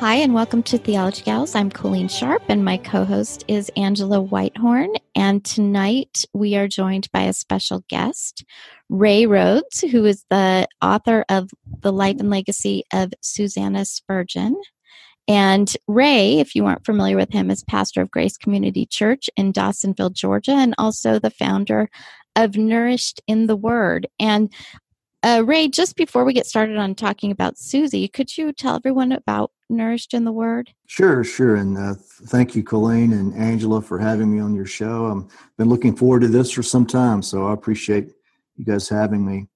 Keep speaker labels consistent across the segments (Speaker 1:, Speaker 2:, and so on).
Speaker 1: Hi, and welcome to Theology Gals. I'm Colleen Sharp, and my co host is Angela Whitehorn. And tonight we are joined by a special guest, Ray Rhodes, who is the author of The Life and Legacy of Susanna Spurgeon. And Ray, if you aren't familiar with him, is pastor of Grace Community Church in Dawsonville, Georgia, and also the founder of Nourished in the Word. And uh, Ray, just before we get started on talking about Susie, could you tell everyone about Nourished in the Word?
Speaker 2: Sure, sure. And uh, thank you, Colleen and Angela, for having me on your show. I've been looking forward to this for some time, so I appreciate you guys having me.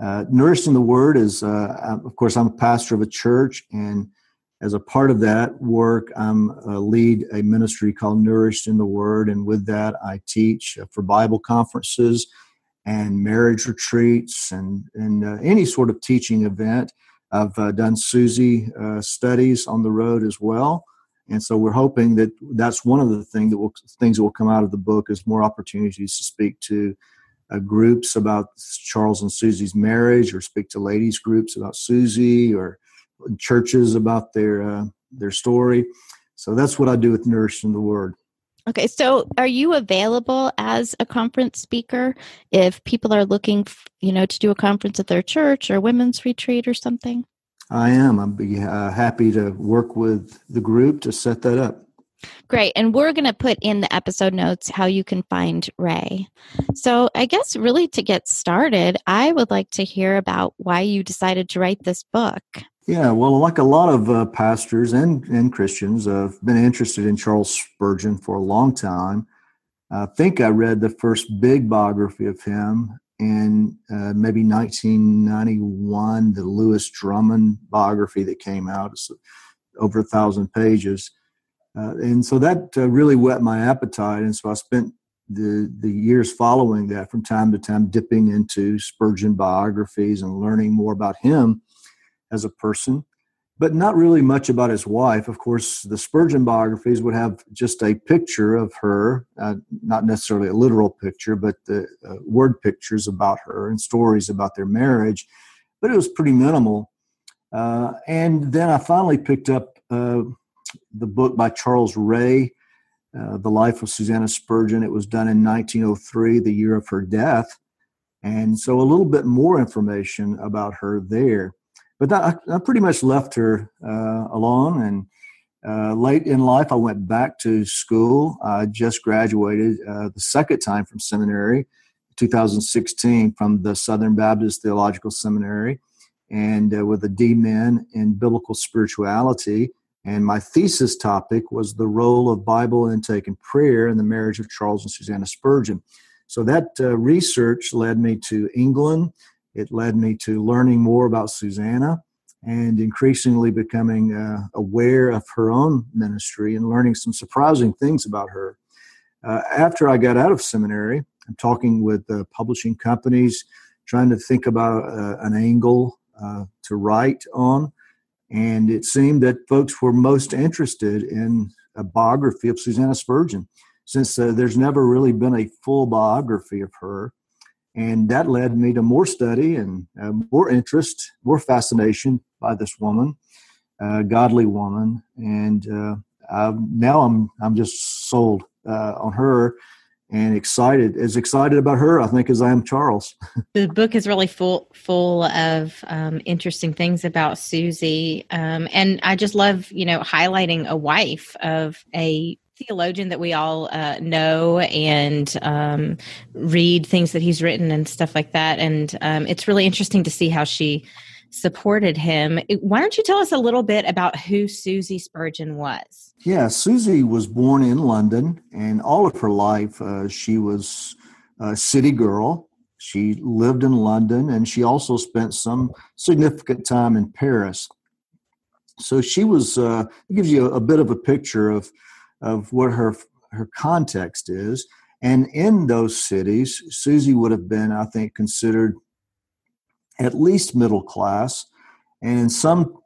Speaker 2: Uh, Nourished in the Word is, uh, of course, I'm a pastor of a church, and as a part of that work, I'm a lead a ministry called Nourished in the Word, and with that, I teach for Bible conferences and marriage retreats and, and uh, any sort of teaching event. I've uh, done Susie uh, studies on the road as well. And so we're hoping that that's one of the thing that will, things that will come out of the book is more opportunities to speak to uh, groups about Charles and Susie's marriage, or speak to ladies groups about Susie, or churches about their uh, their story. So that's what I do with Nourished in the Word.
Speaker 1: Okay, so are you available as a conference speaker if people are looking, you know, to do a conference at their church or women's retreat or something?
Speaker 2: I am. I'd be uh, happy to work with the group to set that up.
Speaker 1: Great. And we're going to put in the episode notes how you can find Ray. So, I guess really to get started, I would like to hear about why you decided to write this book.
Speaker 2: Yeah, well, like a lot of uh, pastors and, and Christians, uh, I've been interested in Charles Spurgeon for a long time. I think I read the first big biography of him in uh, maybe 1991, the Lewis Drummond biography that came out. It's over a thousand pages. Uh, and so that uh, really whet my appetite. And so I spent the, the years following that from time to time dipping into Spurgeon biographies and learning more about him as a person, but not really much about his wife. Of course, the Spurgeon biographies would have just a picture of her, uh, not necessarily a literal picture, but the uh, word pictures about her and stories about their marriage, but it was pretty minimal. Uh, and then I finally picked up uh, the book by Charles Ray. Uh, the Life of Susanna Spurgeon. It was done in 1903, the year of her death. And so a little bit more information about her there but I, I, pretty much left her uh, alone. And uh, late in life, I went back to school. I just graduated uh, the second time from seminary, 2016, from the Southern Baptist Theological Seminary, and uh, with a D.Min in biblical spirituality. And my thesis topic was the role of Bible intake and prayer in the marriage of Charles and Susanna Spurgeon. So that uh, research led me to England it led me to learning more about Susanna and increasingly becoming uh, aware of her own ministry and learning some surprising things about her. Uh, after I got out of seminary, I'm talking with uh, publishing companies, trying to think about uh, an angle uh, to write on. And it seemed that folks were most interested in a biography of Susanna Spurgeon. since uh, there's never really been a full biography of her. And that led me to more study and uh, more interest, more fascination by this woman, uh, godly woman. And uh, now I'm, I'm just sold uh, on her and excited as excited about her i think as i am charles
Speaker 3: the book is really full full of um, interesting things about susie um, and i just love you know highlighting a wife of a theologian that we all uh, know and um, read things that he's written and stuff like that and um, it's really interesting to see how she supported him why don't you tell us a little bit about who susie spurgeon was
Speaker 2: yeah, Susie was born in London, and all of her life uh, she was a city girl. She lived in London, and she also spent some significant time in Paris. So she was. Uh, gives you a, a bit of a picture of of what her her context is. And in those cities, Susie would have been, I think, considered at least middle class, and in some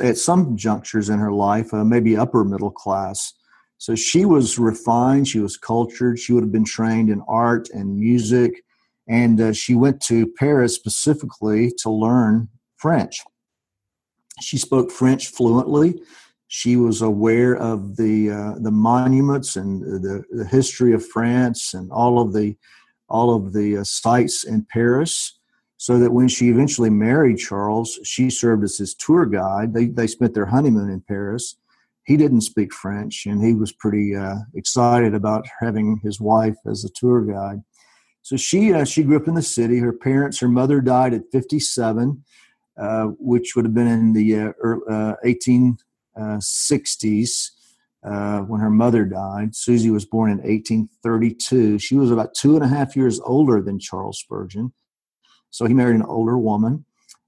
Speaker 2: at some junctures in her life, uh, maybe upper middle class. So she was refined, she was cultured, she would have been trained in art and music, and uh, she went to Paris specifically to learn French. She spoke French fluently. She was aware of the uh, the monuments and the, the history of France and all of the all of the uh, sites in Paris so that when she eventually married Charles, she served as his tour guide. They, they spent their honeymoon in Paris. He didn't speak French, and he was pretty uh, excited about having his wife as a tour guide. So she uh, she grew up in the city. Her parents, her mother died at 57, uh, which would have been in the 1860s uh, uh, uh, when her mother died. Susie was born in 1832. She was about two and a half years older than Charles Spurgeon. So he married an older woman.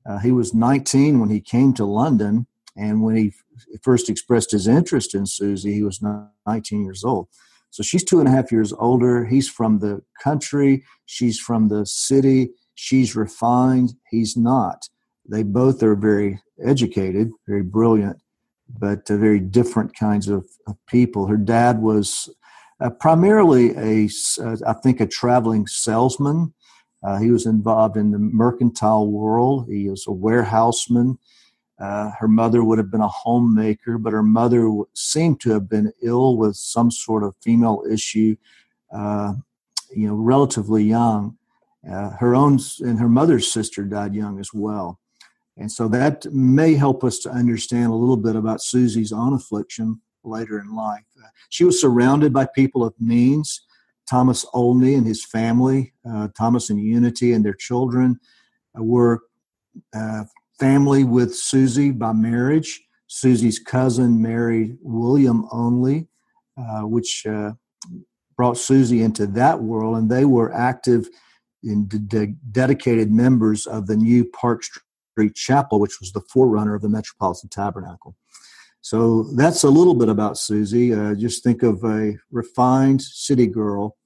Speaker 2: Uh, he was 19 when he came to London, and when he f- first expressed his interest in Susie, he was 19 years old. So she's two and a half years older. He's from the country, she's from the city. She's refined, he's not. They both are very educated, very brilliant, but uh, very different kinds of, of, people. Her dad was uh, primarily a, uh, I think, a traveling salesman. He was involved in the mercantile world. He was a warehouseman. Uh, her mother would have been a homemaker, but her mother seemed to have been ill with some sort of female issue, uh, you know, relatively young. Uh, her own and her mother's sister died young as well. And so that may help us to understand a little bit about Susie's own affliction later in life. Uh, she was surrounded by people of means. Thomas Olney and his family, uh, Thomas and Unity and their children, uh, were uh, family with Susie by marriage. Susie's cousin married William Olney, uh, which uh, brought Susie into that world, and they were active and de- dedicated members of the new Park Street Chapel, which was the forerunner of the Metropolitan Tabernacle. So that's a little bit about Susie. Uh, just think of a refined city girl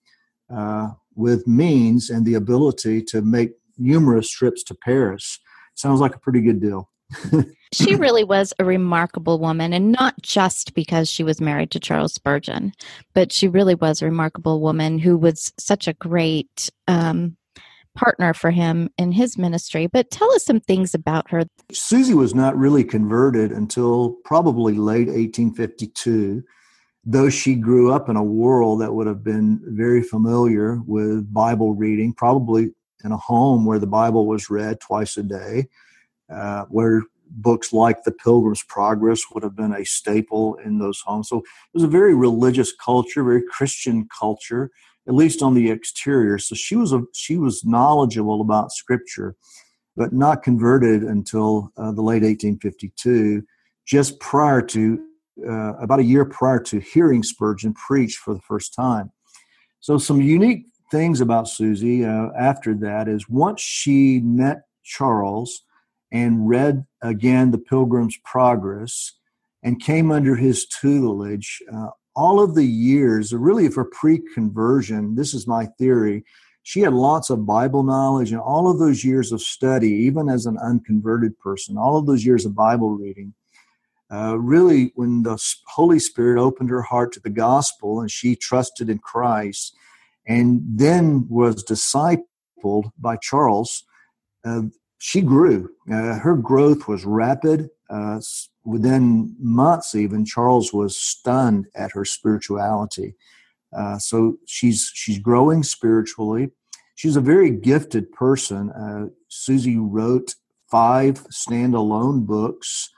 Speaker 2: uh, with means and the ability to make numerous trips to Paris. Sounds like a pretty good deal.
Speaker 1: she really was a remarkable woman, and not just because she was married to Charles Spurgeon, but she really was a remarkable woman who was such a great um, partner for him in his ministry. But tell us some things about her.
Speaker 2: Susie was not really converted until probably late 1852, though she grew up in a world that would have been very familiar with Bible reading, probably in a home where the Bible was read twice a day, uh, where books like The Pilgrim's Progress would have been a staple in those homes. So it was a very religious culture, very Christian culture at least on the exterior. So she was a, she was knowledgeable about Scripture, but not converted until uh, the late 1852, just prior to uh, about a year prior to hearing Spurgeon preach for the first time. So some unique things about Susie uh, after that is once she met Charles and read again the Pilgrim's Progress and came under his tutelage, uh, all of the years, really for pre conversion, this is my theory, she had lots of Bible knowledge and all of those years of study, even as an unconverted person, all of those years of Bible reading uh, really, when the Holy Spirit opened her heart to the gospel and she trusted in Christ, and then was discipled by Charles, uh, she grew. Uh, her growth was rapid. Within months, even Charles was stunned at her spirituality. Uh, so she's she's growing spiritually. She's a very gifted person. Uh, Susie wrote five standalone books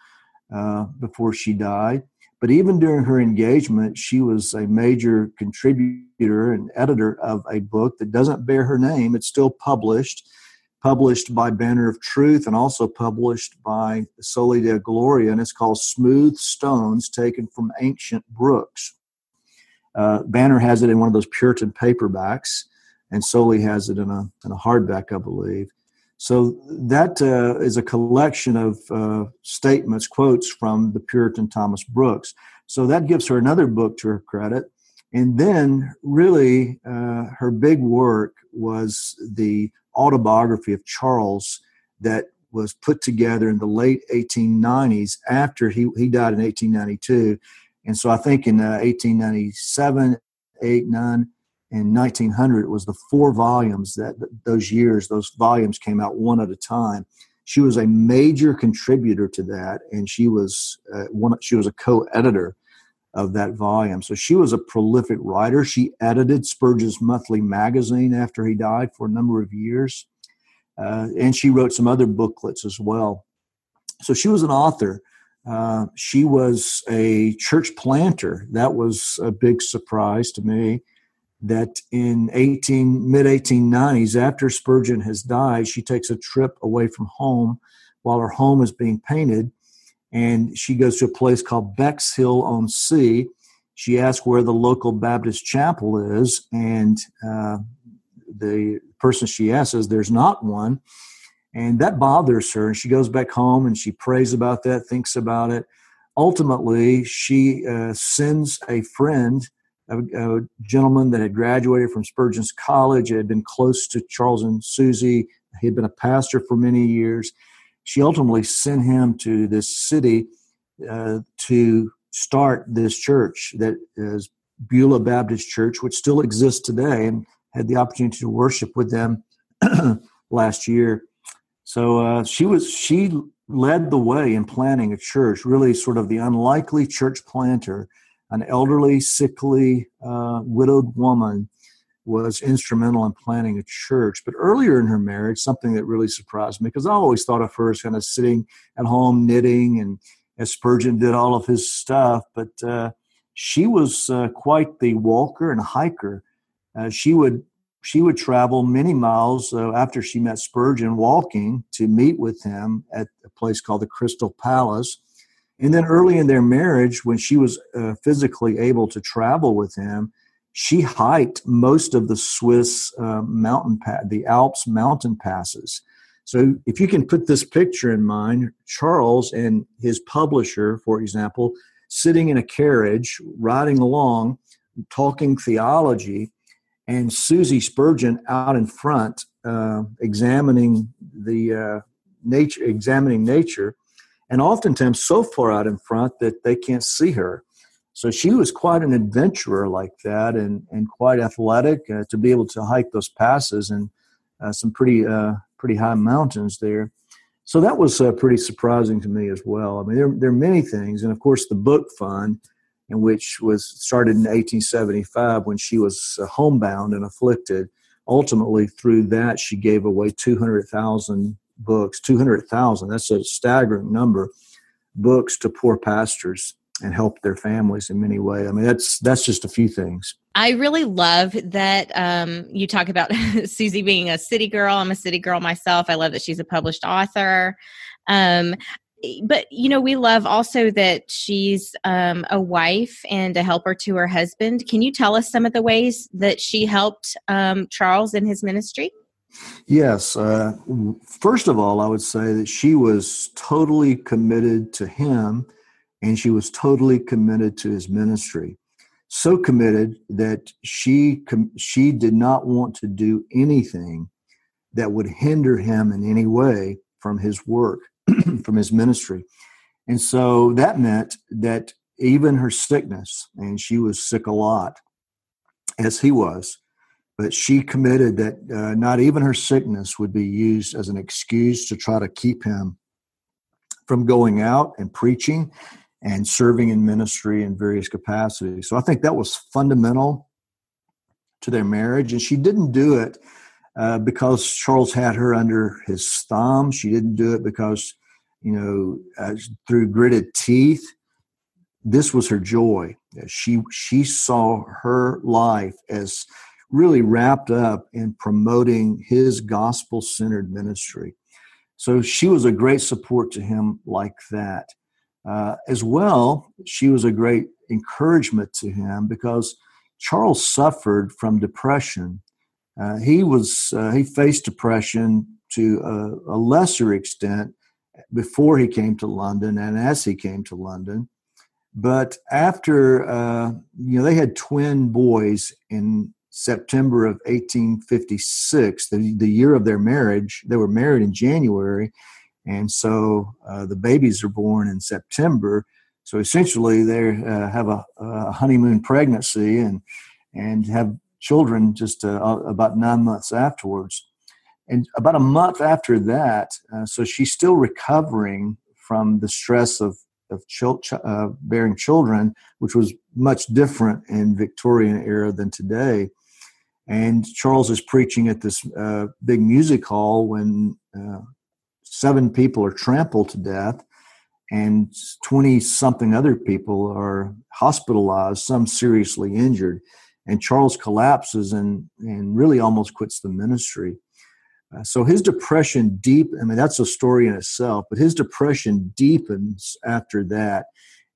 Speaker 2: uh, before she died. But even during her engagement, she was a major contributor and editor of a book that doesn't bear her name. It's still published, published by Banner of Truth and also published by Soli Deo Gloria, and it's called Smooth Stones Taken from Ancient Brooks. Uh, Banner has it in one of those Puritan paperbacks, and Soli has it in a, in a hardback, I believe. So that uh, is a collection of uh, statements, quotes from the Puritan Thomas Brooks. So that gives her another book to her credit. And then, really, uh, her big work was the autobiography of Charles that was put together in the late 1890s after he, he died in 1892. And so I think in 1897, uh, 8, 9, in 1900 it was the four volumes that those years those volumes came out one at a time she was a major contributor to that and she was uh, one she was a co-editor of that volume. So she was a prolific writer. She edited spurgeon's monthly magazine after he died for a number of years. Uh, and she wrote some other booklets as well. So she was an author. Uh, she was a church planter. That was a big surprise to me that in 18 mid 1890s after spurgeon has died she takes a trip away from home while her home is being painted and she goes to a place called bexhill on sea she asks where the local baptist chapel is and uh, the person she asks says there's not one and that bothers her and she goes back home and she prays about that thinks about it ultimately she uh, sends a friend a, a, gentleman that had graduated from Spurgeon's College, had been close to Charles and Susie. He had been a pastor for many years. She ultimately sent him to this city uh, to start this church that is Beulah Baptist Church, which still exists today, and had the opportunity to worship with them last year. So uh, she was she led the way in planning a church, really sort of the unlikely church planter an elderly, sickly, uh, widowed woman was instrumental in planning a church. But earlier in her marriage, something that really surprised me, because I always thought of her as kind of sitting at home knitting and as Spurgeon did all of his stuff, but uh, she was uh, quite the walker and hiker. Uh, she would she would travel many miles uh, after she met Spurgeon, walking to meet with him at a place called the Crystal Palace. And then early in their marriage, when she was uh, physically able to travel with him, she hiked most of the Swiss uh, mountain, the Alps mountain passes. So if you can put this picture in mind, Charles and his publisher, for example, sitting in a carriage, riding along, talking theology, and Susie Spurgeon out in front, uh, examining the uh, nature, examining nature and oftentimes so far out in front that they can't see her. So she was quite an adventurer like that and, and quite athletic uh, to be able to hike those passes and uh, some pretty uh, pretty high mountains there. So that was uh, pretty surprising to me as well. I mean, there, there are many things. And of course, the book fund, in which was started in 1875 when she was uh, homebound and afflicted. Ultimately, through that, she gave away 200,000 books, 200,000, that's a staggering number, books to poor pastors and help their families in many ways. I mean, that's that's just a few things.
Speaker 3: I really love that um, you talk about Susie being a city girl. I'm a city girl myself. I love that she's a published author. Um, but you know, we love also that she's um, a wife and a helper to her husband. Can you tell us some of the ways that she helped um, Charles in his ministry?
Speaker 2: Yes. Uh, first of all, I would say that she was totally committed to him and she was totally committed to his ministry. So committed that she she did not want to do anything that would hinder him in any way from his work, from his ministry. And so that meant that even her sickness, and she was sick a lot, as he was, but she committed that uh, not even her sickness would be used as an excuse to try to keep him from going out and preaching and serving in ministry in various capacities. So I think that was fundamental to their marriage. And she didn't do it uh, because Charles had her under his thumb. She didn't do it because, you know, uh, through gritted teeth. This was her joy. She she saw her life as really wrapped up in promoting his gospel centered ministry. So she was a great support to him like that. Uh, as well, she was a great encouragement to him because Charles suffered from depression. Uh, he was uh, he faced depression to a, a, lesser extent before he came to London and as he came to London. But after uh, you know they had twin boys in September of 1856, the, the year of their marriage. They were married in January, and so uh, the babies are born in September. So essentially, they uh, have a, a, honeymoon pregnancy and and have children just uh, about nine months afterwards. And about a month after that, uh, so she's still recovering from the stress of of uh, bearing children, which was much different in Victorian era than today. And Charles is preaching at this uh, big music hall when uh, seven people are trampled to death and 20 something other people are hospitalized, some seriously injured. And Charles collapses and, and really almost quits the ministry. Uh, so his depression deep, I mean, that's a story in itself, but his depression deepens after that.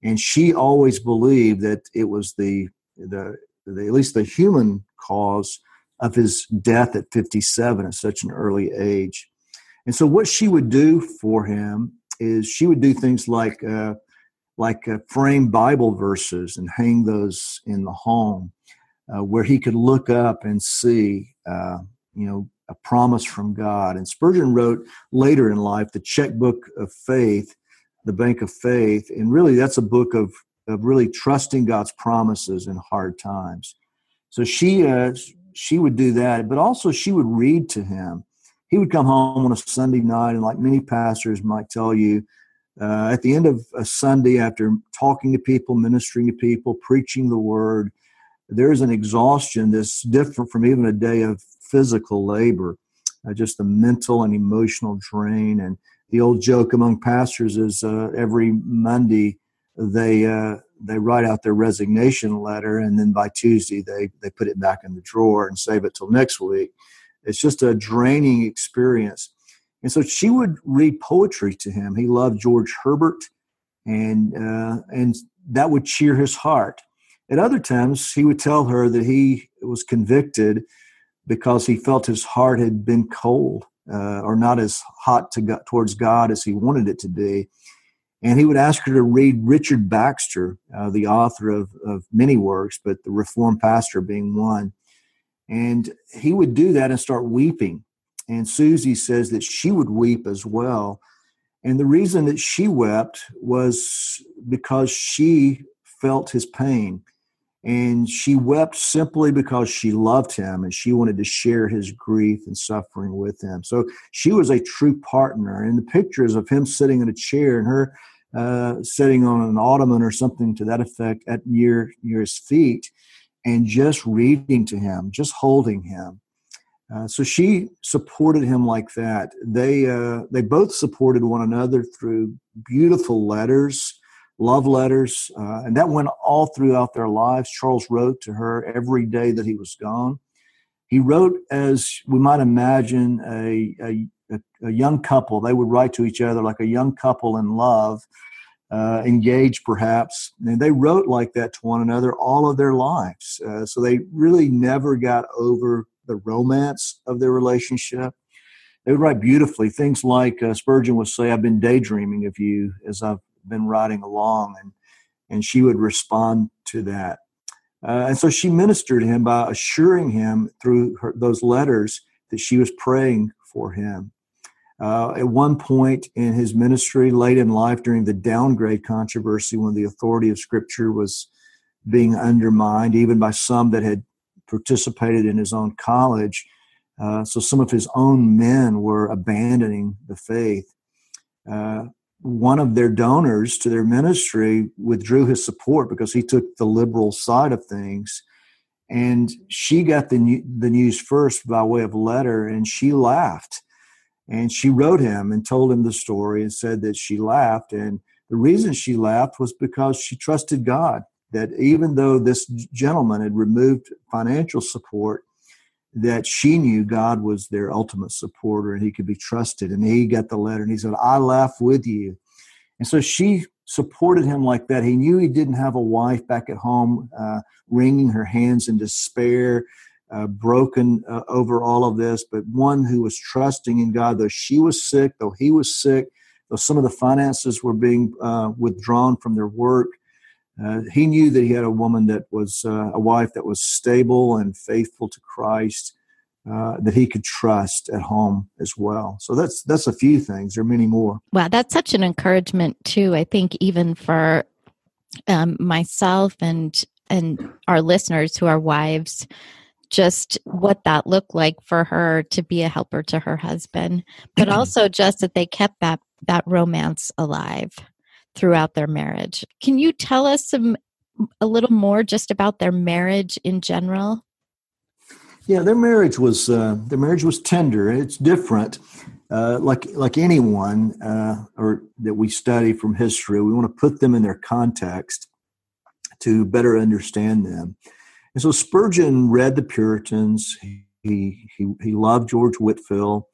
Speaker 2: And she always believed that it was the, the, the at least the human cause of his death at 57 at such an early age. And so, what she would do for him is she would do things like uh, like uh, frame Bible verses and hang those in the home, uh, where he could look up and see, uh, you know, a promise from God. And Spurgeon wrote later in life the checkbook of faith, the bank of faith, and really that's a book of of really trusting God's promises in hard times. So she uh, she would do that, but also she would read to him. He would come home on a Sunday night, and like many pastors might tell you, uh, at the end of a Sunday, after talking to people, ministering to people, preaching the word, there's an exhaustion that's different from even a day of physical labor, uh, just the mental and emotional drain. And the old joke among pastors is uh, every Monday they uh, they write out their resignation letter and then by Tuesday they they put it back in the drawer and save it till next week. It's just a draining experience. And so she would read poetry to him. He loved George Herbert, and uh, and that would cheer his heart. At other times, he would tell her that he was convicted because he felt his heart had been cold uh, or not as hot to God, towards God as he wanted it to be and he would ask her to read Richard Baxter, uh, the author of, of many works, but the Reformed Pastor being one. And he would do that and start weeping. And Susie says that she would weep as well. And the reason that she wept was because she felt his pain. And she wept simply because she loved him and she wanted to share his grief and suffering with him. So she was a true partner. And the pictures of him sitting in a chair and her uh, sitting on an ottoman or something to that effect at near, near his feet and just reading to him, just holding him. Uh, so she supported him like that. They uh, they both supported one another through beautiful letters, love letters, uh, and that went all throughout their lives. Charles wrote to her every day that he was gone. He wrote as we might imagine a, a a, a, young couple, they would write to each other like a young couple in love, uh, engaged perhaps. And they wrote like that to one another all of their lives. Uh, so they really never got over the romance of their relationship. They would write beautifully things like uh, Spurgeon would say, I've been daydreaming of you as I've been riding along. And, and she would respond to that. Uh, and so she ministered to him by assuring him through her, those letters that she was praying for him. Uh, at one point in his ministry, late in life, during the downgrade controversy, when the authority of Scripture was being undermined, even by some that had participated in his own college, uh, so some of his own men were abandoning the faith. Uh, one of their donors to their ministry withdrew his support because he took the liberal side of things. And she got the, the news first by way of letter, and she laughed. And she wrote him and told him the story and said that she laughed. And the reason she laughed was because she trusted God, that even though this gentleman had removed financial support, that she knew God was their ultimate supporter and he could be trusted. And he got the letter and he said, I laugh with you. And so she supported him like that. He knew he didn't have a wife back at home, uh, wringing her hands in despair, uh, broken uh, over all of this, but one who was trusting in God, though she was sick, though he was sick, though some of the finances were being uh, withdrawn from their work. Uh, he knew that he had a woman that was uh, a wife that was stable and faithful to Christ, uh, that he could trust at home as well. So that's that's a few things. There are many more.
Speaker 1: Wow, that's such an encouragement too. I think even for um, myself and and our listeners who are wives, just what that looked like for her to be a helper to her husband, but also just that they kept that that romance alive throughout their marriage. Can you tell us some a little more just about their marriage in general?
Speaker 2: Yeah, their marriage was uh, their marriage was tender. It's different, uh, like like anyone uh, or that we study from history. We want to put them in their context to better understand them. And so Spurgeon read the Puritans. He he he loved George Whitefield.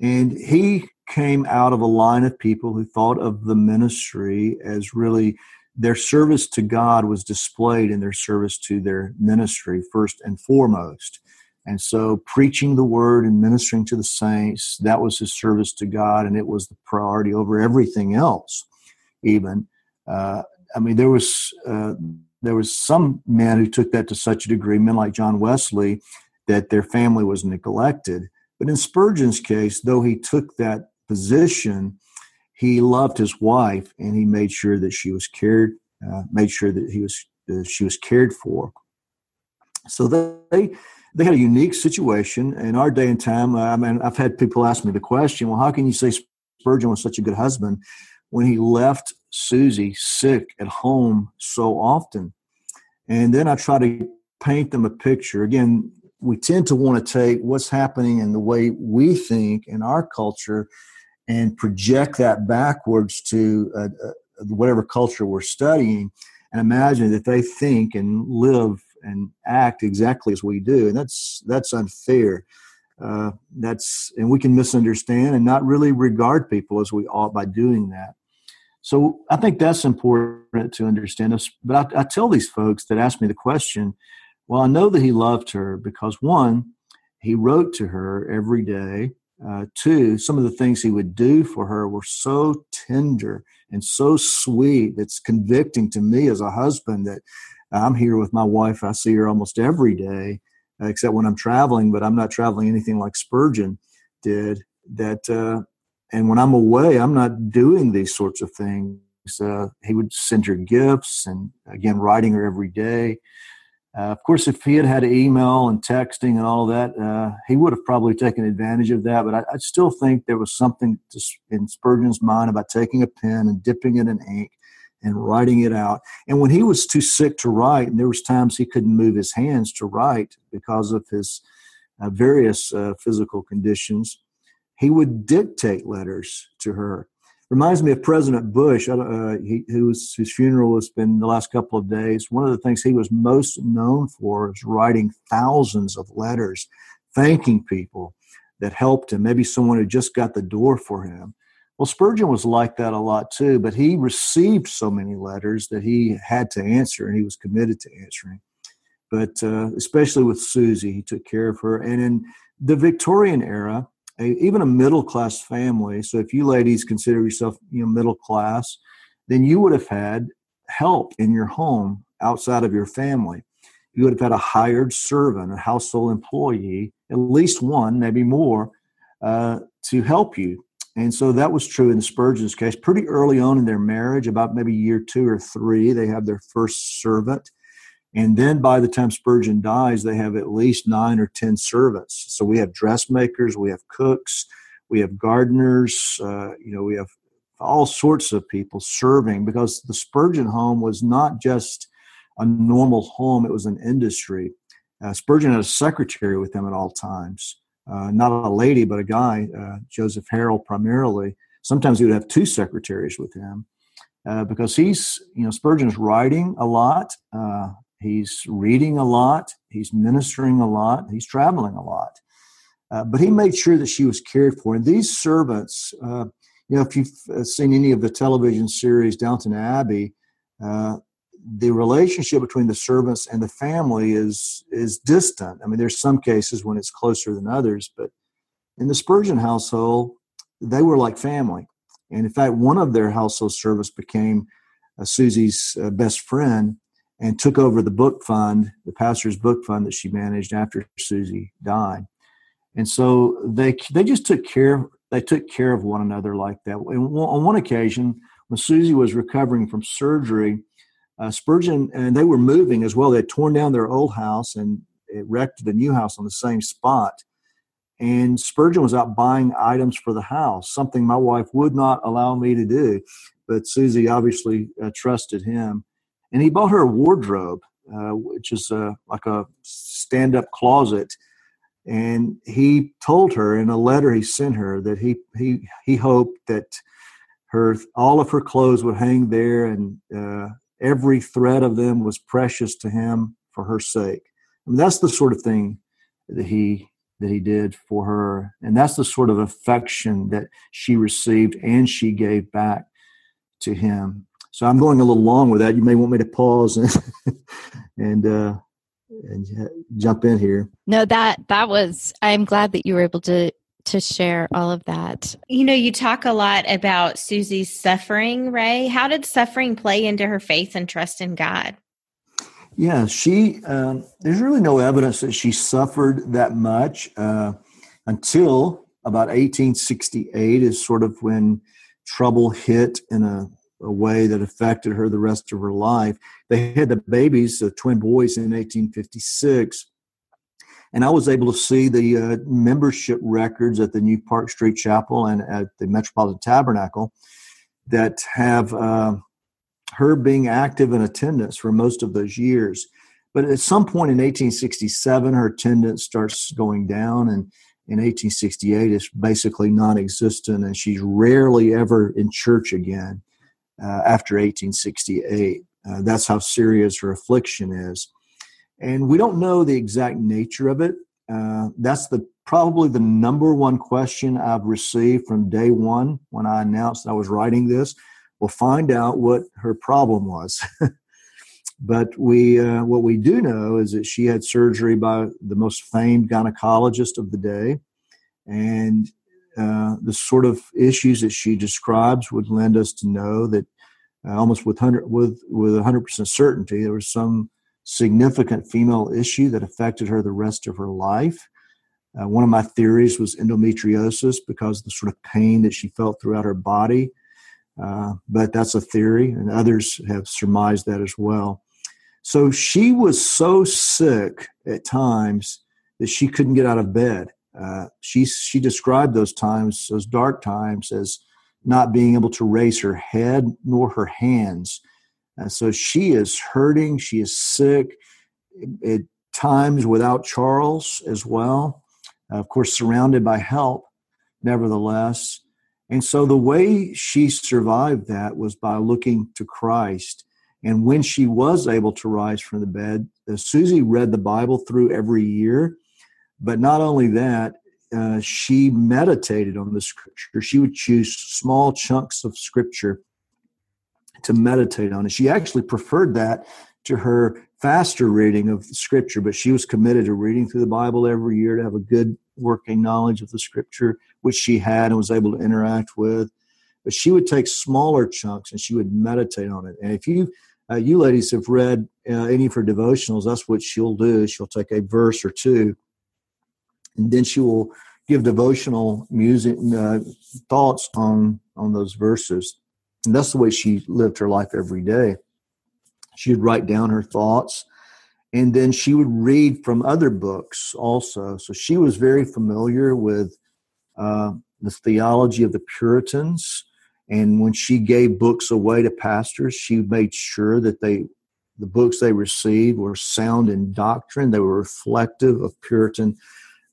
Speaker 2: and he came out of a line of people who thought of the ministry as really their service to God was displayed in their service to their ministry first and foremost. And so, preaching the word and ministering to the saints, that was his service to God, and it was the priority over everything else, even. Uh, I mean, there was. Uh, there was some men who took that to such a degree, men like John Wesley, that their family was neglected. But in Spurgeon's case, though he took that position, he loved his wife and he made sure that she was cared, uh, made sure that he was uh, she was cared for. So they they had a unique situation in our day and time. I mean, I've had people ask me the question, well, how can you say Spurgeon was such a good husband when he left Susie sick at home so often? And then I try to paint them a picture. Again, we tend to want to take what's happening in the way we think in our culture and project that backwards to uh, uh, whatever culture we're studying and imagine that they think and live and act exactly as we do and that's that's unfair uh, that's and we can misunderstand and not really regard people as we ought by doing that so i think that's important to understand us but I, I tell these folks that ask me the question well i know that he loved her because one he wrote to her every day uh, two, some of the things he would do for her were so tender and so sweet. It's convicting to me as a husband that I'm here with my wife. I see her almost every day, except when I'm traveling, but I'm not traveling anything like Spurgeon did. That, uh, and when I'm away, I'm not doing these sorts of things. Uh, he would send her gifts and again, writing her every day. Uh, of course, if he had had email and texting and all that, uh, he would have probably taken advantage of that. But I, I still think there was something to, in Spurgeon's mind about taking a pen and dipping it in ink and writing it out. And when he was too sick to write, and there was times he couldn't move his hands to write because of his uh, various uh, physical conditions, he would dictate letters to her reminds me of President Bush, uh, he, funeral has been the last couple of days. One of the things he was most known for is writing thousands of letters thanking people that helped him, maybe someone who just got the door for him. Well, Spurgeon was like that a lot too, but he received so many letters that he had to answer and he was committed to answering. But uh, especially with Susie, he took care of her. And in the Victorian era, a, even a middle class family. So if you ladies consider yourself you know middle class, then you would have had help in your home outside of your family. You would have had a hired servant, a household employee, at least one, maybe more, uh, to help you And so that was true in Spurgeon's case. Pretty early on in their marriage, about maybe year two or three, they have their first servant. And then by the time Spurgeon dies, they have at least nine or 10 servants. So we have dressmakers, we have cooks, we have gardeners, uh, you know, we have all sorts of people serving because the Spurgeon home was not just a normal home, it was an industry. Uh, Spurgeon had a secretary with him at all times, uh, not a lady, but a guy, uh, Joseph Harrald primarily. Sometimes he would have two secretaries with him uh, because he's, you know, Spurgeon's writing a lot, uh, he's reading a lot, he's ministering a lot, he's traveling a lot. Uh, but he made sure that she was cared for. And these servants, you know, if you've seen any of the television series Downton Abbey, uh, the relationship between the servants and the family is is distant. I mean, there's some cases when it's closer than others, but in the Spurgeon household, they were like family. And in fact, one of their household servants became uh, Susie's uh, best friend and took over the book fund, the pastor's book fund that she managed after Susie died. And so they they just took care they took care of one another like that. And on one occasion, when Susie was recovering from surgery, uh, Spurgeon and they were moving as well. They had torn down their old house and erected a new house on the same spot. And Spurgeon was out buying items for the house, something my wife would not allow me to do. But Susie obviously uh, trusted him. And he bought her a wardrobe, uh, which is like a stand up closet. And he told her in a letter he sent her that he, he, he hoped that her all of her clothes would hang there and uh, every thread of them was precious to him for her sake. I mean, that's the sort of thing that he that he did for her, and that's the sort of affection that she received and she gave back to him. So I'm going a little long with that. You may want me to pause and and uh, and jump in here.
Speaker 1: No, that that was. I'm glad that you were able to to share all of that.
Speaker 3: You know, you talk a lot about Susie's suffering, Ray. How did suffering play into her faith and trust in God?
Speaker 2: Yeah, she, um, there's really no evidence that she suffered that much uh, until about 1868 is sort of when trouble hit in a, a, way that affected her the rest of her life. They had the babies, the twin boys, in 1856 and I was able to see the uh, membership records at the New Park Street Chapel and at the Metropolitan Tabernacle that have uh, her being active in attendance for most of those years. But at some point in 1867, her attendance starts going down, and in 1868, it's basically non existent, and she's rarely ever in church again uh, after 1868. Uh, that's how serious her affliction is and we don't know the exact nature of it. Uh, that's the probably the number one question I've received from day one when I announced I was writing this. We'll find out what her problem was. but we, uh, what we do know is that she had surgery by the most famed gynecologist of the day, and uh, the sort of issues that she describes would lend us to know that uh, almost with hundred with with hundred percent certainty there was some significant female issue that affected her the rest of her life. Uh, one of my theories was endometriosis because of the sort of pain that she felt throughout her body. Uh, but that's a theory, and others have surmised that as well. So she was so sick at times that she couldn't get out of bed. Uh, she she described those times, those dark times, as not being able to raise her head nor her hands and so she is hurting. She is sick at times without Charles as well. of course, surrounded by help, nevertheless. And so the way she survived that was by looking to Christ. And when she was able to rise from the bed, uh, Susie read the Bible through every year. But not only that, uh, she meditated on the scripture. She would choose small chunks of scripture to meditate on And She actually preferred that to her faster reading of the scripture, but she was committed to reading through the Bible every year to have a good working knowledge of the scripture, which she had and was able to interact with. But she would take smaller chunks and she would meditate on it. And if you uh, you ladies have read uh, any of her devotionals, that's what she'll do. She'll take a verse or two, and then she will give devotional music uh, thoughts on on those verses. And that's the way she lived her life every day. She would write down her thoughts and then she would read from other books also. So she was very familiar with uh, the theology of the Puritans. And when she gave books away to pastors, she made sure that they, the books they received were sound in doctrine. They were reflective of Puritan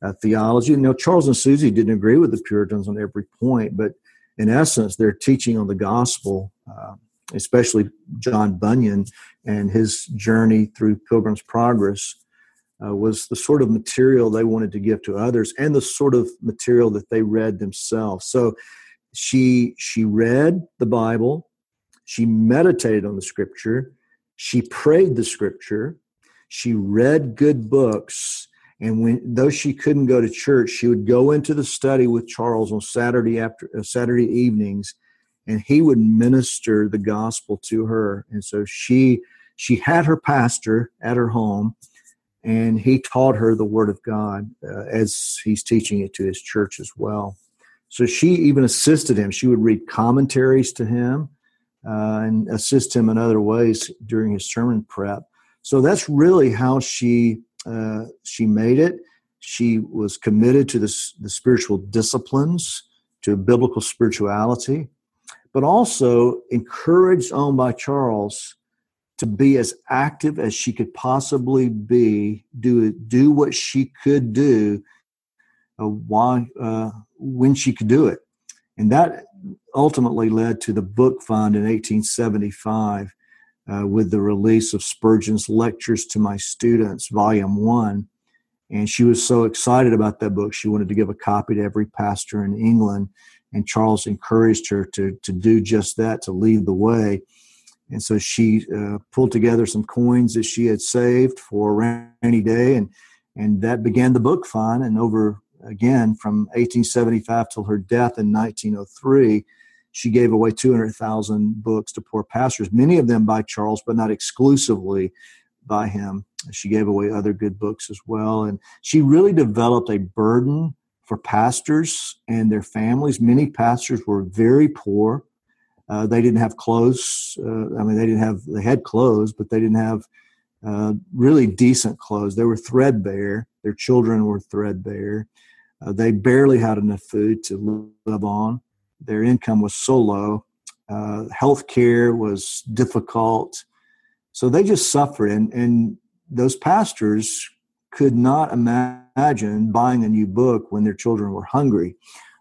Speaker 2: uh, theology. Know, Charles and Susie didn't agree with the Puritans on every point, but in essence, their teaching on the gospel uh, especially John Bunyan and his journey through Pilgrim's Progress, uh, was the sort of material they wanted to give to others and the sort of material that they read themselves. So she she read the Bible, she meditated on the Scripture, she prayed the Scripture, she read good books. And when though she couldn't go to church, she would go into the study with Charles on Saturday after uh, Saturday evenings and he would minister the gospel to her. And so she she had her pastor at her home and he taught her the word of god uh, as he's teaching it to his church as well. So she even assisted him. She would read commentaries to him uh, and assist him in other ways during his sermon prep. So that's really how she uh, she made it. She was committed to this, the spiritual disciplines to biblical spirituality but also encouraged on by Charles to be as active as she could possibly be, do do what she could do, uh, why uh, when she could do it, and that ultimately led to the book fund in 1875 uh, with the release of Spurgeon's Lectures to My Students, Volume One. And she was so excited about that book, she wanted to give a copy to every pastor in England and Charles encouraged her to to do just that, to lead the way. And so she uh, pulled together some coins that she had saved for a rainy day, and and that began the book fund. And over again from 1875 till her death in 1903, she gave away 200,000 books to poor pastors, many of them by Charles, but not exclusively by him. She gave away other good books as well, and she really developed a burden for pastors and their families. Many pastors were very poor. Uh, they didn't have clothes. Uh, I mean, they didn't have, they had clothes, but they didn't have uh, really decent clothes. They were threadbare. Their children were threadbare. Uh, they barely had enough food to live on. Their income was so low. Uh, health care was difficult. So they just suffered. And, and those pastors could not imagine buying a new book when their children were hungry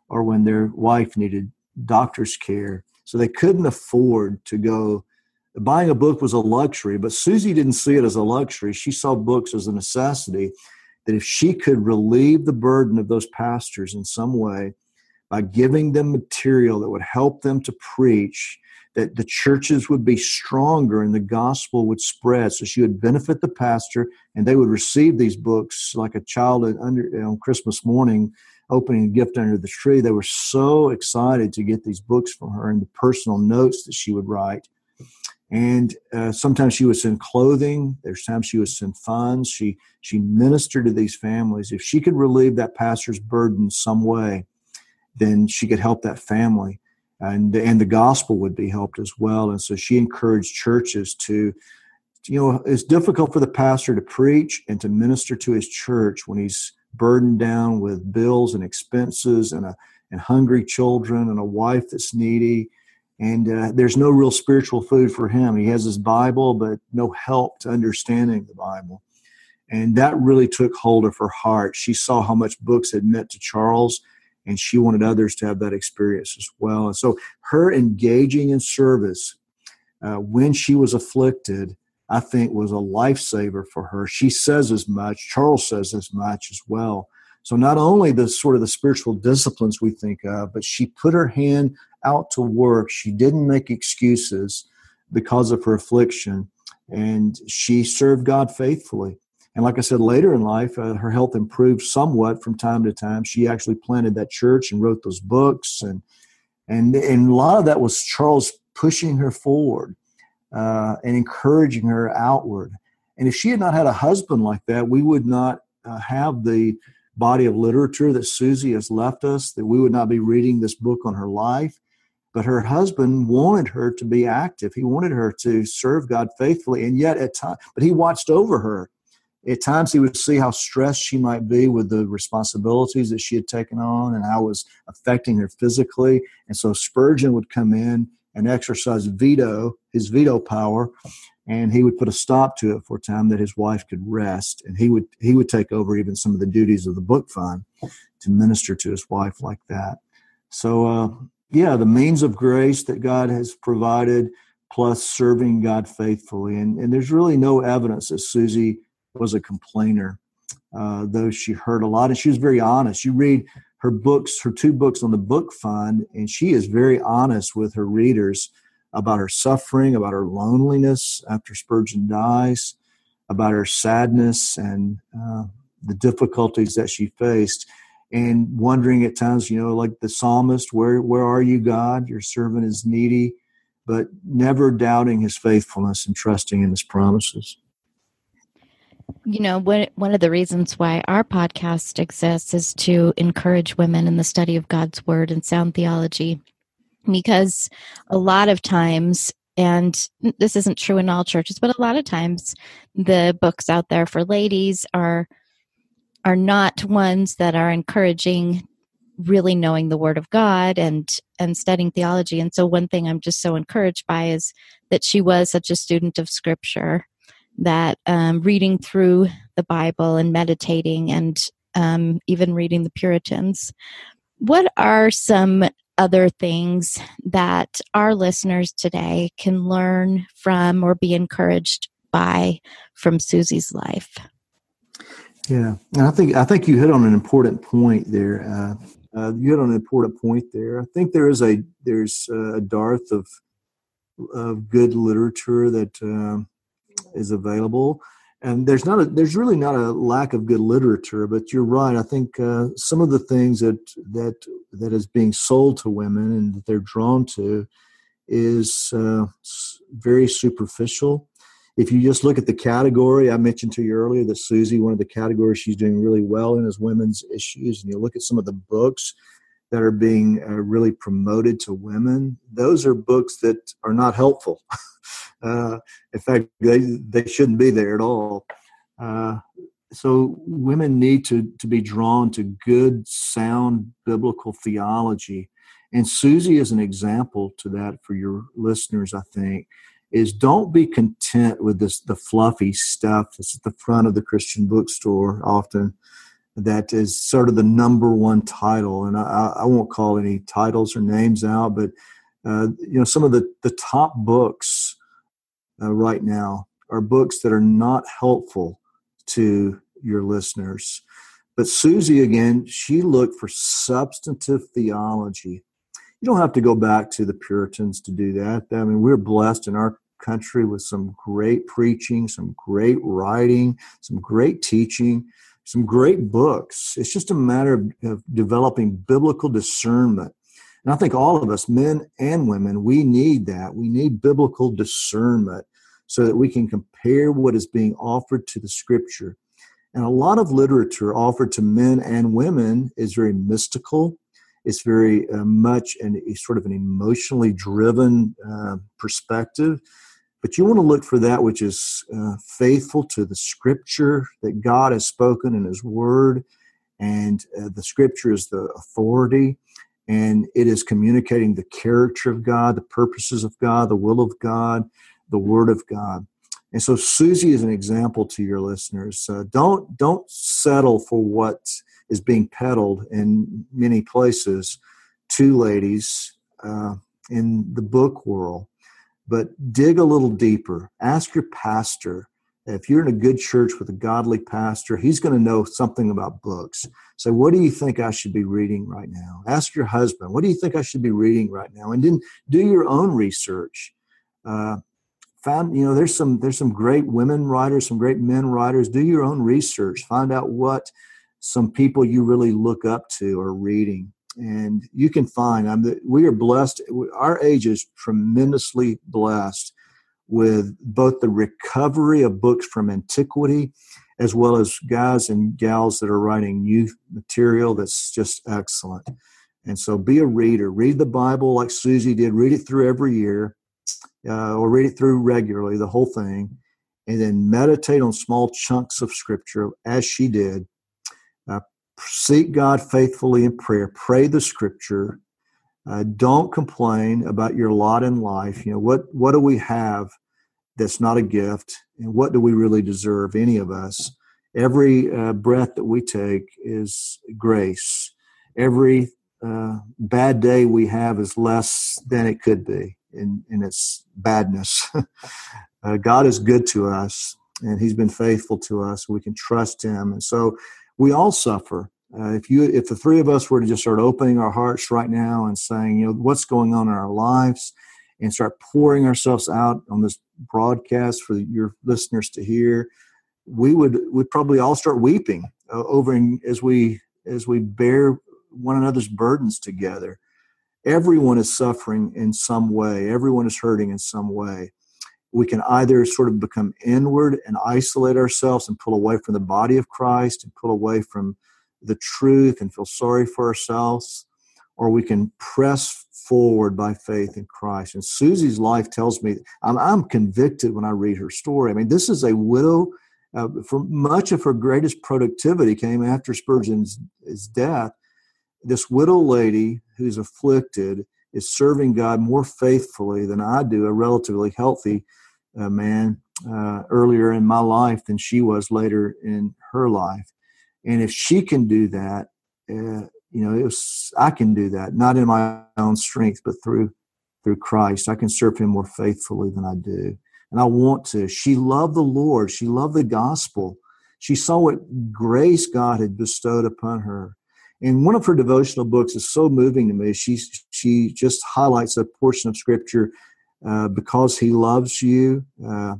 Speaker 2: or when their wife needed doctor's care. So they couldn't afford to go. Buying a book was a luxury, but Susie didn't see it as a luxury. She saw books as a necessity that if she could relieve the burden of those pastors in some way by giving them material that would help them to preach that the churches would be stronger and the gospel would spread. So she would benefit the pastor, and they would receive these books like a child under, on Christmas morning opening a gift under the tree. They were so excited to get these books from her and the personal notes that she would write. And uh, sometimes she would send clothing. There's times she would send funds. She she ministered to these families. If she could relieve that pastor's burden some way, then she could help that family and and the gospel would be helped as well. And so she encouraged churches to, you know, it's difficult for the pastor to preach and to minister to his church when he's burdened down with bills and expenses and a and hungry children and a wife that's needy. And uh, there's no real spiritual food for him. He has his Bible, but no help to understanding the Bible. And that really took hold of her heart. She saw how much books had meant to Charles and she wanted others to have that experience as well. And so her engaging in service uh, when she was afflicted, I think, was a lifesaver for her. She says as much. Charles says as much as well. So not only the sort of the spiritual disciplines we think of, but she put her hand out to work. She didn't make excuses because of her affliction, and she served God faithfully. And like I said, later in life, uh, her health improved somewhat from time to time. She actually planted that church and wrote those books, and and and a lot of that was Charles pushing her forward uh, and encouraging her outward. And if she had not had a husband like that, we would not uh, have the body of literature that Susie has left us, that we would not be reading this book on her life. But her husband wanted her to be active. He wanted her to serve God faithfully. And yet, at times, but he watched over her. At times, he would see how stressed she might be with the responsibilities that she had taken on and how it was affecting her physically. And so Spurgeon would come in and exercise veto, his veto power, and he would put a stop to it for a time that his wife could rest. And he would he would take over even some of the duties of the book fund to minister to his wife like that. So uh, yeah the means of grace that god has provided plus serving god faithfully. And, and there's really no evidence that susie was a complainer uh, though she heard a lot and she was very honest you read her books her two books on the book fund and she is very honest with her readers about her suffering, about her loneliness after Spurgeon dies, about her sadness and uh, the difficulties that she faced, and wondering at times, you know, like the psalmist, where where are you, God? Your servant is needy, but never doubting His faithfulness and trusting in His promises.
Speaker 1: You know, one one of the reasons why our podcast exists is to encourage women in the study of God's Word and sound theology. Because a lot of times and this isn't true in all churches but a lot of times the books out there for ladies are are not ones that are encouraging really knowing the word of god and and studying theology. And so one thing i'm just so encouraged by is that she was such a student of scripture that um, reading through the bible and meditating and um, even reading the puritans what are some other things that our listeners today can learn from or be encouraged by from Susie's life?
Speaker 2: Yeah, and I think I think you hit on an important point there. Uh, uh, you hit on an important point there. I think there is a there's a dearth of of good literature that uh, is available. And there's not a there's really not a lack of good literature but you're right. I think uh, some of the things that that that is being sold to women and that they're drawn to is uh, very superficial. If you just look at the category i mentioned to you earlier that susie one of the categories she's doing really well in is women's issues and you look at some of the books that are being uh, really promoted to women those are books that are not helpful Uh, in fact, they they shouldn't be there at all. Uh, so women need to to be drawn to good, sound biblical theology, and Susie is an example to that for your listeners. I think is don't be content with this the fluffy stuff that's at the front of the Christian bookstore often that is sort of the number one title and I, I won't call any titles or names out but uh, you know some of the the top books uh, right now are books that are not helpful to your listeners. But Susie, again, she looked for substantive theology. You don't have to go back to the Puritans to do that. I mean, we're blessed in our country with some great preaching, some great writing, some great teaching, some great books. It's just a matter of, of developing biblical discernment and I think all of us, men and women, we need that. We need biblical discernment so that we can compare what is being offered to the scripture. And a lot of literature offered to men and women is very mystical. It's very uh, much an, a sort of an emotionally driven uh, perspective. But you want to look for that which is uh, faithful to the scripture that God has spoken in His Word. And uh, the scripture is the authority and it is communicating the character of God, the purposes of God, the will of God, the Word of God. And so Susie is an example to your listeners. Uh, don't don't settle for what is being peddled in many places to ladies uh, in the book world, but dig a little deeper. Ask your pastor if you're in a good church with a godly pastor, he's going to know something about books. So, what do you think I should be reading right now? Ask your husband, what do you think I should be reading right now? And then do your own research. Uh, find, you know, there's some there's some great women writers, some great men writers. Do your own research. Find out what some people you really look up to are reading, and you can find. I'm the, we are blessed. Our age is tremendously blessed with both the recovery of books from antiquity as well as guys and gals that are writing new material that's just excellent. And so be a reader. Read the Bible like Susie did. Read it through every year uh, or read it through regularly, the whole thing. And then meditate on small chunks of Scripture as she did. Seek God faithfully in prayer. Pray the Scripture. Uh, don't complain about your lot in life. You know, what, what do we have that's not a gift? And what do we really deserve, any of us? Every uh, breath that we take is grace. Every uh, bad day we have is less than it could be in, in its badness. uh, God is good to us, and He's been faithful to us. We can trust Him, and so we all suffer. Uh, if you, if the three of us were to just start opening our hearts right now and saying, you know, what's going on in our lives, and start pouring ourselves out on this broadcast for your listeners to hear, we would would probably all start weeping uh, over as we as we bear one another's burdens together. Everyone is suffering in some way, everyone is hurting in some way. We can either sort of become inward and isolate ourselves and pull away from the body of Christ and pull away from the truth and feel sorry for ourselves, or we can press forward by faith in Christ. And Susie's life tells me I'm, I'm convicted when I read her story. I mean, this is a widow. Uh, for much of her greatest productivity came after Spurgeon's death, this widow lady who's afflicted is serving God more faithfully than I do, a relatively healthy uh, man uh, earlier in my life than she was later in her life. And if she can do that, uh, you know, was, I can do that, not in my own strength, but through through Christ. I can serve Him more faithfully than I do, and I want to. She loved the Lord. She loved the gospel. She saw what grace God had bestowed upon her and one of her devotional books is so moving to me. She she just highlights a portion of scripture uh, because he loves you, uh,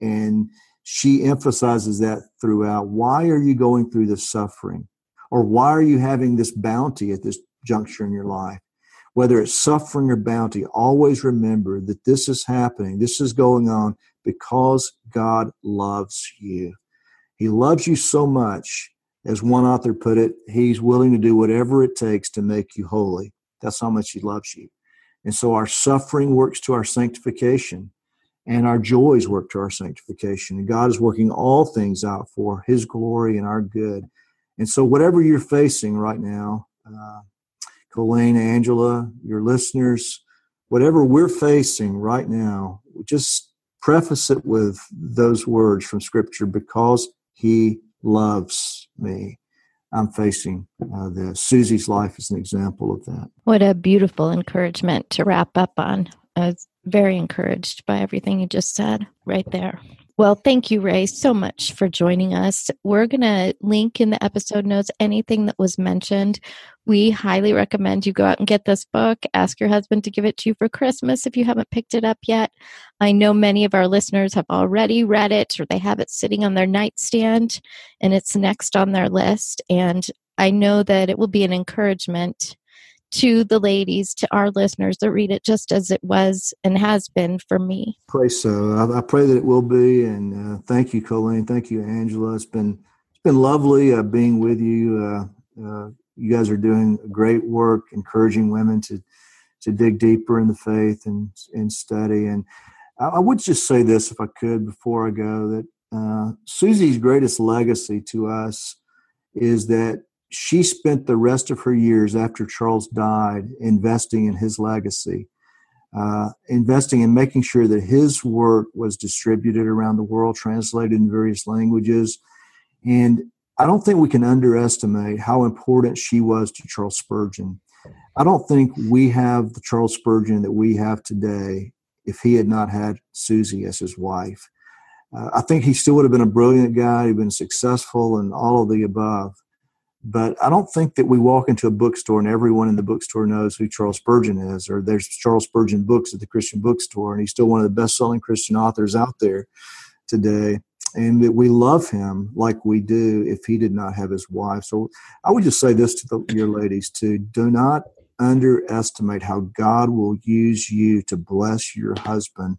Speaker 2: and she emphasizes that throughout. Why are you going through this suffering, or why are you having this bounty at this juncture in your life? Whether it's suffering or bounty, always remember that this is happening. This is going on because God loves you. He loves you so much as one author put it, he's willing to do whatever it takes to make you holy. That's how much he loves you. And so our suffering works to our sanctification, and our joys work to our sanctification. And God is working all things out for his glory and our good. And so, whatever you're facing right now, uh, Colleen, Angela, your listeners, whatever we're facing right now, just preface it with those words from Scripture because he loves me. I'm facing uh, this. Susie's life is an example of that.
Speaker 1: What a beautiful encouragement to wrap up on. I was very encouraged by everything you just said right there. Well, thank you, Ray, so much for joining us. We're going to link in the episode notes anything that was mentioned. We highly recommend you go out and get this book. Ask your husband to give it to you for Christmas if you haven't picked it up yet. I know many of our listeners have already read it or they have it sitting on their nightstand and it's next on their list. And I know that it will be an encouragement to the ladies, to our listeners that read it just as it was and has been for me.
Speaker 2: Pray so. I, I pray that it will be. And uh, thank you, Colleen. Thank you, Angela. It's been it's been lovely uh, being with you. Uh, uh you guys are doing great work, encouraging women to to dig deeper in the faith and and study. And I, I would just say this, if I could, before I go, that uh, Susie's greatest legacy to us is that she spent the rest of her years after Charles died investing in his legacy, uh, investing in making sure that his work was distributed around the world, translated in various languages. And I don't think we can underestimate how important she was to Charles Spurgeon. I don't think we have the Charles Spurgeon that we have today if he had not had Susie as his wife. Uh, I think he still would have been a brilliant guy, he'd been successful and all of the above. But I don't think that we walk into a bookstore and everyone in the bookstore knows who Charles Spurgeon is, or there's Charles Spurgeon books at the Christian bookstore, and he's still one of the best selling Christian authors out there today. And that we love him like we do if he did not have his wife. So I would just say this to the, your ladies too do not underestimate how God will use you to bless your husband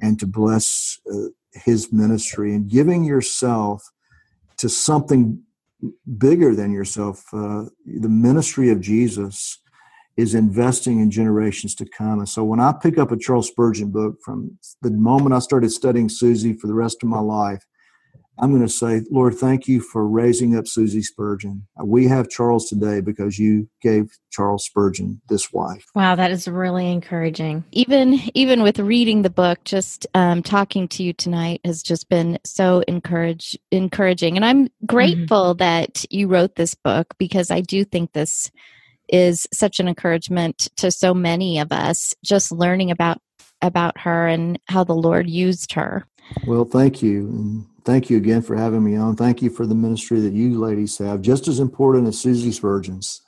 Speaker 2: and to bless uh, his ministry and giving yourself to something bigger than yourself. Uh, the ministry of Jesus is investing in generations to come. And so when I pick up a Charles Spurgeon book from the moment I started studying Susie for the rest of my life, I'm going to say, Lord, thank you for raising up Susie Spurgeon. We have Charles today because you gave Charles Spurgeon this wife.
Speaker 3: Wow, that is really encouraging.
Speaker 1: Even even with reading the book, just um, talking to you tonight has just been so encourage encouraging, and I'm grateful mm-hmm. that you wrote this book because I do think this is such an encouragement to so many of us. Just learning about about her and how the Lord used her.
Speaker 2: Well, thank you. And thank you again for having me on. Thank you for the ministry that you ladies have, just as important as Susie Spurgeon's.